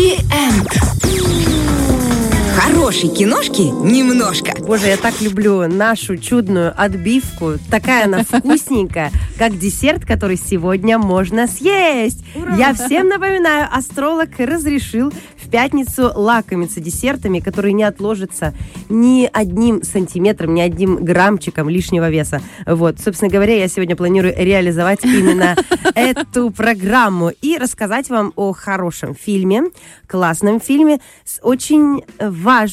Хэппи-энд. Хорошей киношки немножко. Боже, я так люблю нашу чудную отбивку. Такая она вкусненькая, как десерт, который сегодня можно съесть. Ура! Я всем напоминаю, астролог разрешил в пятницу лакомиться десертами, которые не отложатся ни одним сантиметром, ни одним граммчиком лишнего веса. Вот, собственно говоря, я сегодня планирую реализовать именно эту программу и рассказать вам о хорошем фильме, классном фильме с очень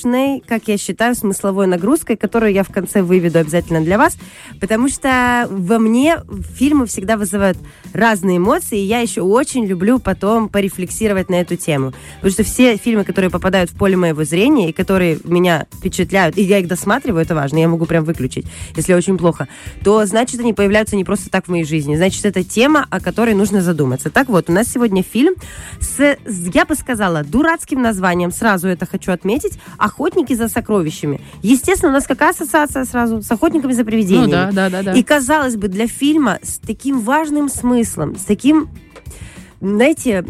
важной, как я считаю, смысловой нагрузкой, которую я в конце выведу обязательно для вас, потому что во мне фильмы всегда вызывают разные эмоции, и я еще очень люблю потом порефлексировать на эту тему. Потому что все фильмы, которые попадают в поле моего зрения и которые меня впечатляют, и я их досматриваю, это важно, я могу прям выключить, если очень плохо, то значит они появляются не просто так в моей жизни, значит это тема, о которой нужно задуматься. Так вот, у нас сегодня фильм с, я бы сказала, дурацким названием, сразу это хочу отметить, «Охотники за сокровищами». Естественно, у нас какая ассоциация сразу? С «Охотниками за привидениями». Ну да, да, да, да. И казалось бы, для фильма с таким важным смыслом, с таким, знаете,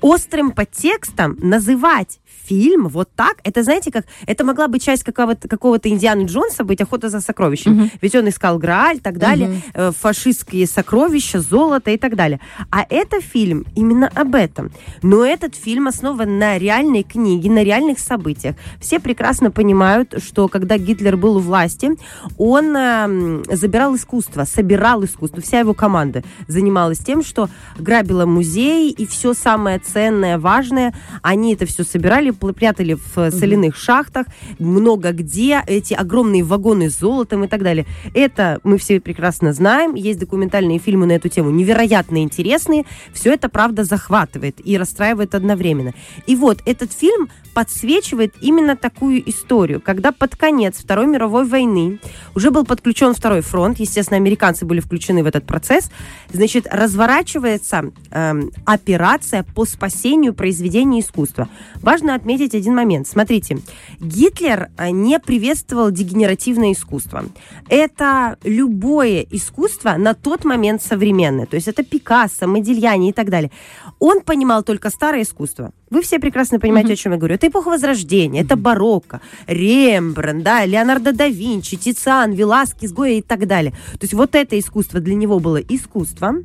острым подтекстом называть фильм вот так, это, знаете, как это могла быть часть какого-то, какого-то Индианы Джонса быть «Охота за сокровищами». Ведь он искал Грааль и так далее, э, фашистские сокровища, золото и так далее. А это фильм именно об этом. Но этот фильм основан на реальной книге, на реальных событиях. Все прекрасно понимают, что когда Гитлер был у власти, он э, забирал искусство, собирал искусство. Вся его команда занималась тем, что грабила музей и все самое ценное, важное, они это все собирали, прятали в э, соляных шахтах, много где, эти огромные вагоны с золотом и так далее. Это мы все прекрасно знаем, есть документальные фильмы на эту тему, невероятно интересные, все это, правда, захватывает и расстраивает одновременно. И вот этот фильм подсвечивает именно такую историю, когда под конец Второй мировой войны уже был подключен второй фронт, естественно, американцы были включены в этот процесс, значит, разворачивается эм, операция по спасению произведений искусства. Важно отметить один момент. Смотрите, Гитлер э, не приветствовал дегенеративное искусство. Это любое искусство на тот момент современное. То есть это Пикассо, Модильяни и так далее. Он понимал только старое искусство. Вы все прекрасно понимаете, о чем я говорю. Это эпоха Возрождения, это барокко, Рембрандт, да, Леонардо да Винчи, Тициан, Веласкес, Гоя и так далее. То есть вот это искусство для него было искусством,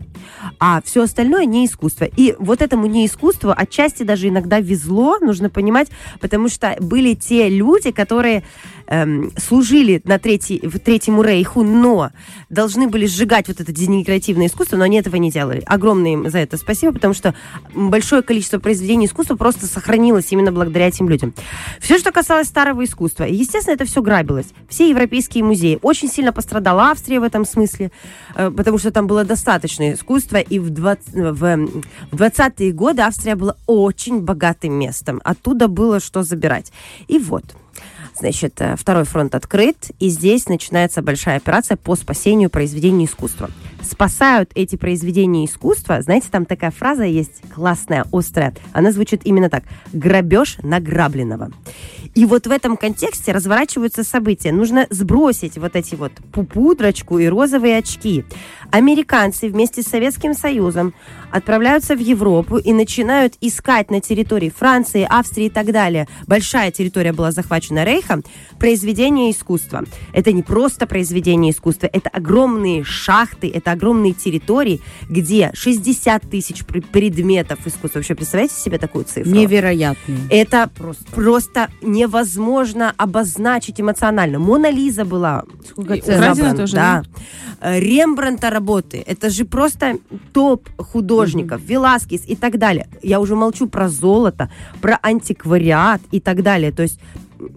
а все остальное не искусство. И вот этому не искусству отчасти даже иногда везло, нужно понимать, потому что были те люди, которые эм, служили на третий, в Третьему Рейху, но должны были сжигать вот это дегенеративное искусство, но они этого не делали. Огромное им за это спасибо, потому что большое количество произведений искусства просто сохранилось именно благодаря этим людям. Все, что касалось старого искусства, естественно, это все грабилось. Все европейские музеи. Очень сильно пострадала Австрия в этом смысле, э, потому что там было достаточно искусства, и в 20, в, в 20-е годы Австрия была очень богатым местом. Оттуда было что забирать. И вот, Значит, э, второй фронт открыт, и здесь начинается большая операция по спасению произведений искусства. Спасают эти произведения искусства, знаете, там такая фраза есть классная, острая, она звучит именно так. Грабеж награбленного. И вот в этом контексте разворачиваются события. Нужно сбросить вот эти вот пупудрочку и розовые очки. Американцы вместе с Советским Союзом отправляются в Европу и начинают искать на территории Франции, Австрии и так далее. Большая территория была захвачена Рейхом. Произведения искусства. Это не просто произведения искусства, это огромные шахты, это огромные территории, где 60 тысяч пр- предметов искусства. Вообще, представляете себе такую цифру? Невероятный. Это просто, невозможно обозначить эмоционально. Мона Лиза была Сколько цен? тоже, да. Э, Рембранта работы. Это же просто топ художников, Веласкес и так далее. Я уже молчу про золото, про антиквариат и так далее. То есть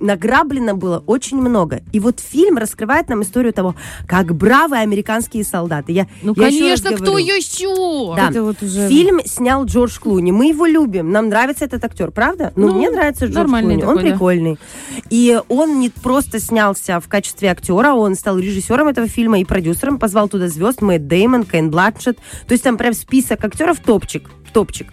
награблено было очень много. И вот фильм раскрывает нам историю того, как бравые американские солдаты. Я, Ну, я конечно, кто еще? Да. Это вот уже... Фильм снял Джордж Клуни. Мы его любим. Нам нравится этот актер, правда? Ну, Ну, мне нравится Джордж нормальный Клуни. Он такой, да. прикольный. И он не просто снялся в качестве актера, он стал режиссером этого фильма и продюсером. Позвал туда звезд Мэтт Деймон, Кен Блатчет. То есть там прям список актеров топчик. Топчик.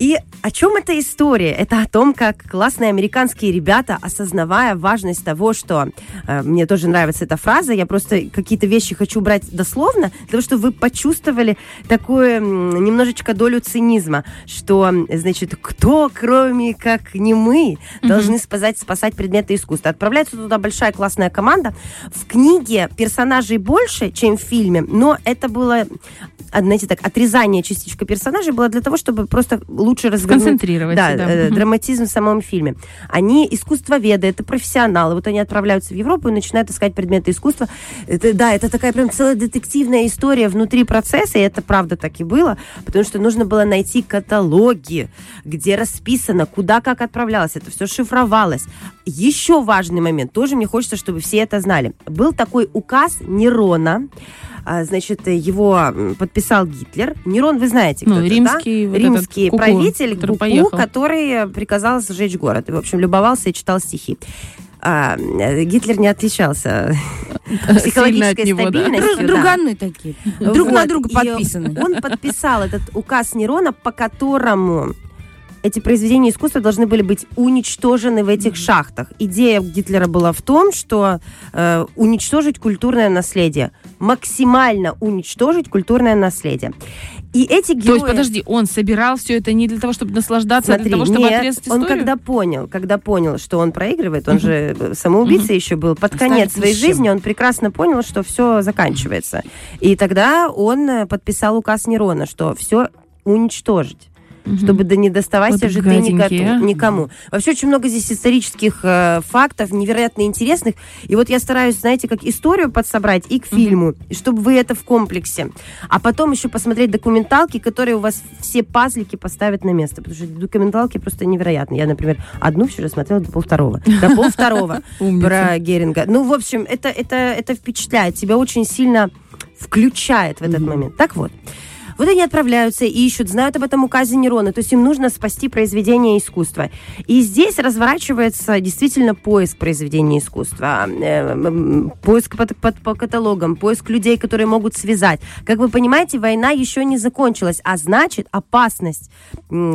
И о чем эта история? Это о том, как классные американские ребята, осознавая важность того, что э, мне тоже нравится эта фраза, я просто какие-то вещи хочу брать дословно, для того, чтобы вы почувствовали такую немножечко долю цинизма, что, значит, кто, кроме как не мы, должны спасать, спасать предметы искусства. Отправляется туда большая классная команда. В книге персонажей больше, чем в фильме, но это было знаете, так, отрезание частичка персонажей было для того, чтобы просто лучше развернуть... Да, да. э, драматизм в самом фильме. Они искусствоведы, это профессионалы. Вот они отправляются в Европу и начинают искать предметы искусства. Это, да, это такая прям целая детективная история внутри процесса, и это правда так и было, потому что нужно было найти каталоги, где расписано, куда как отправлялось. Это все шифровалось. Еще важный момент, тоже мне хочется, чтобы все это знали. Был такой указ Нерона, значит, его подписал Гитлер. Нерон, вы знаете, кто Ну, это, римский да? вот римский этот Куку, правитель, который Куку, поехал. который приказал сжечь город. И, в общем, любовался и читал стихи. А, э, Гитлер не отличался Сильно от психологической него, стабильностью. Друг- да. Друганы такие. Друг на Вот, друга и подписаны. Он подписал этот указ Нерона, по которому эти произведения искусства должны были быть уничтожены в этих шахтах. Идея Гитлера была в том, что э, уничтожить культурное наследие, максимально уничтожить культурное наследие. И эти герои... То есть, подожди, он собирал все это не для того, чтобы наслаждаться, а Смотри, для того, чтобы нет, отрезать он историю? когда понял, когда понял, что он проигрывает, он же самоубийца еще был, под конец своей жизни он прекрасно понял, что все заканчивается. И тогда он э, подписал указ Нерона, что все уничтожить. Чтобы да не доставайся Вот же ты а. никому. Вообще очень много здесь исторических э, фактов, невероятно интересных. И вот я стараюсь, знаете, как историю подсобрать и к фильму, и чтобы вы это в комплексе. А потом еще посмотреть документалки, которые у вас все пазлики поставят на место. Потому что документалки просто невероятны. Я, например, одну вчера смотрела до полвторого. До полвторого про Геринга. Ну, в общем, это, это, это впечатляет. Тебя очень сильно включает в этот момент. Так вот. Вот они отправляются и ищут, знают об этом указе Нерона, то есть им нужно спасти произведение искусства. И здесь разворачивается действительно поиск произведения искусства, э, поиск по, по- по каталогам, поиск людей, которые могут связать. Как вы понимаете, война еще не закончилась, а значит опасность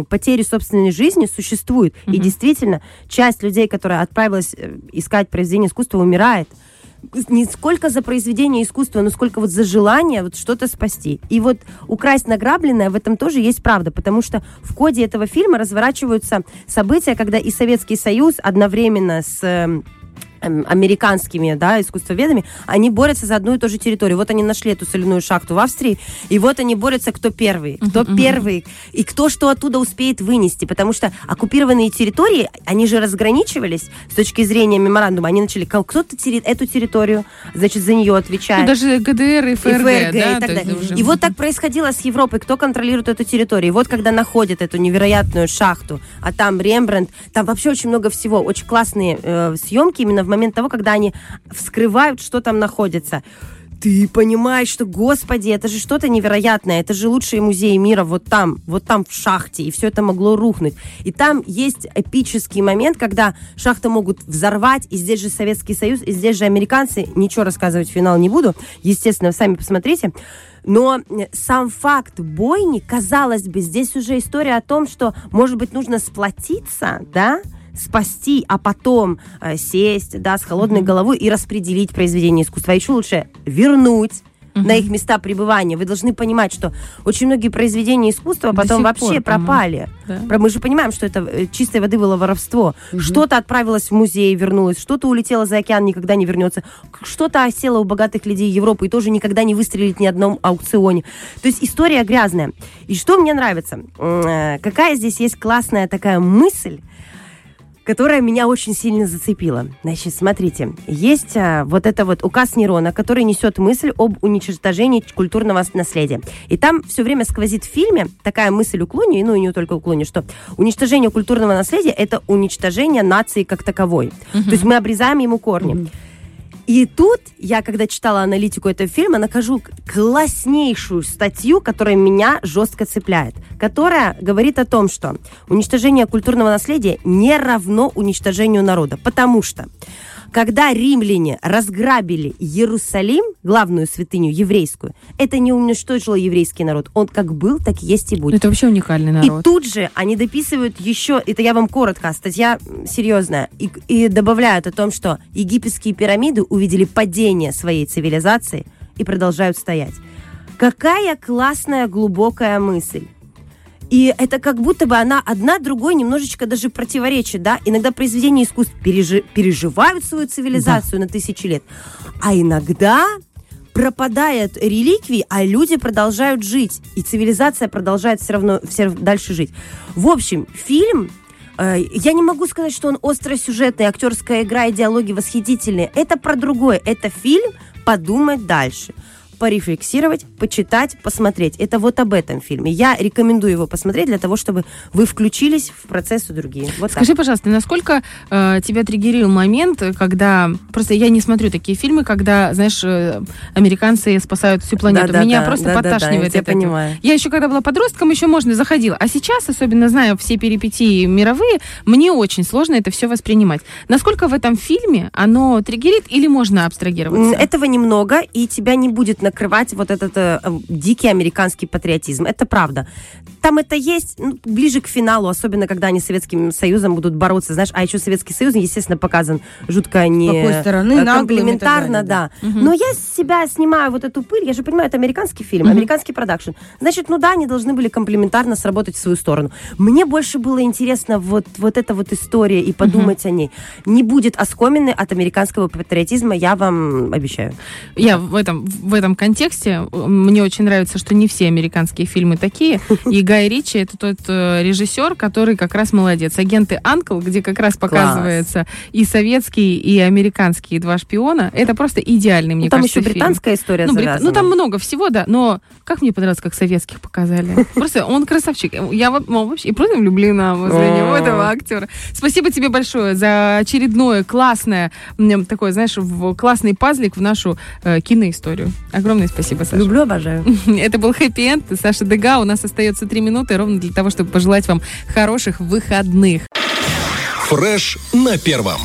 потери собственной жизни существует. И действительно, часть людей, которая отправилась э, искать произведение искусства, умирает не сколько за произведение искусства, но сколько вот за желание вот что-то спасти. И вот украсть награбленное в этом тоже есть правда, потому что в коде этого фильма разворачиваются события, когда и Советский Союз одновременно с эм, американскими да, искусствоведами, они борются за одну и ту же территорию. Вот они нашли эту соляную шахту в Австрии, и вот они борются, кто первый, кто первый, и кто что оттуда успеет вынести, потому что оккупированные территории, они же разграничивались с точки зрения меморандума, они начали, кто-то терри- эту территорию, значит, за нее отвечает. Ну, даже ГДР и ФРГ, И ФРГ, да, и так далее. уже- И вот так происходило с Европой. Кто контролирует эту территорию? И вот когда находят эту невероятную шахту, а там Рембрандт, там вообще очень много всего. Очень классные э, съемки именно в момент того, когда они вскрывают, что там находится. Ты понимаешь, что, господи, это же что-то невероятное, это же лучшие музеи мира вот там, вот там в шахте, и все это могло рухнуть. И там есть эпический момент, когда шахты могут взорвать, и здесь же Советский Союз, и здесь же американцы, ничего рассказывать финал не буду, естественно, сами посмотрите. Но сам факт бойни, казалось бы, здесь уже история о том, что, может быть, нужно сплотиться, да, спасти, а потом э, сесть, да, с холодной головой и распределить произведение искусства. А еще лучше вернуть на их места пребывания. Вы должны понимать, что очень многие произведения искусства До потом вообще пор, пропали. Да. Мы же понимаем, что это э, чистой воды было воровство. Что-то отправилось в музей, вернулось, что-то улетело за океан, никогда не вернется. Что-то осело у богатых людей Европы и тоже никогда не выстрелит ни одном аукционе. То есть история грязная. И что мне нравится? Э, Какая здесь есть классная такая мысль, которая меня очень сильно зацепила. Значит, смотрите, есть а, вот это вот указ Нерона, который несет мысль об уничтожении культурного наследия. И там все время сквозит в фильме такая мысль у Клуни, ну и не только у Клуни, что уничтожение культурного наследия – это уничтожение нации как таковой. То есть мы обрезаем ему корни. И тут я, когда читала аналитику этого фильма, нахожу класснейшую статью, которая меня жестко цепляет, которая говорит о том, что уничтожение культурного наследия не равно уничтожению народа, потому что Когда римляне разграбили Иерусалим, главную святыню еврейскую, это не уничтожило еврейский народ. Он как был, так есть и будет. Это вообще уникальный И народ. тут же они дописывают еще, это я вам коротко, статья серьезная, и, и добавляют о том, что египетские пирамиды увидели падение своей цивилизации и продолжают стоять. Какая классная глубокая мысль. И это как будто бы она одна другой немножечко даже противоречит, да? Иногда произведения искусств пережи- переживают свою цивилизацию на тысячи лет, а иногда пропадают реликвии, а люди продолжают жить, и цивилизация продолжает все равно все дальше жить. В общем, фильм э, я не могу сказать, что он остросюжетный, актерская игра и диалоги восхитительные. Это про другое. Это фильм «Подумать дальше». Порефлексировать, почитать, посмотреть. Это вот об этом фильме. Я рекомендую его посмотреть для того, чтобы вы включились в процессы другие. Вот так. Скажи, пожалуйста, насколько э, тебя триггерил момент, когда... Просто я не смотрю такие фильмы, когда, знаешь, э, американцы спасают всю планету. Да-да-да, Меня просто да-да-да, подташнивает я от этого. понимаю. Я еще когда была подростком, еще можно заходила. А сейчас, особенно зная все перипетии мировые, мне очень сложно это все воспринимать. Насколько в этом фильме оно триггерит или можно абстрагироваться? Этого немного, и тебя не будет накрывать вот этот э, э, дикий американский патриотизм. Это правда. Там это есть ну, ближе к финалу, особенно когда они с Советским Союзом будут бороться. Знаешь, а еще Советский Союз, естественно, показан жутко не какой стороны, э, комплиментарно, далее, да. Но я с себя снимаю вот эту пыль, я же понимаю, это американский фильм, американский продакшн. Значит, ну да, они должны были комплементарно сработать в свою сторону. Мне больше было интересно вот, вот эта вот история и подумать о ней. Не будет оскомины от американского патриотизма, я вам обещаю. Я в этом, в этом контексте, э, мне очень нравится, что не все американские фильмы такие. И Гай Ричи это тот э, режиссер, который как раз молодец. Агенты Анкл, где как раз показывается и советский, и американские два шпиона. Это просто идеальный, мне Ну, там кажется, еще фильм. британская история Ну, брит- ну, там много всего, да, но как мне понравилось, как советских показали. Просто он красавчик. Я во- вообще и просто влюблена возле него, этого актера. Спасибо тебе большое за очередное классное, такое, знаешь, классный пазлик в нашу э, киноисторию. Огромное спасибо, Саша. Люблю, обожаю. Это был Хэппи Энд. Саша Дега. У нас остается три минуты ровно для того, чтобы пожелать вам хороших выходных. Фреш на первом.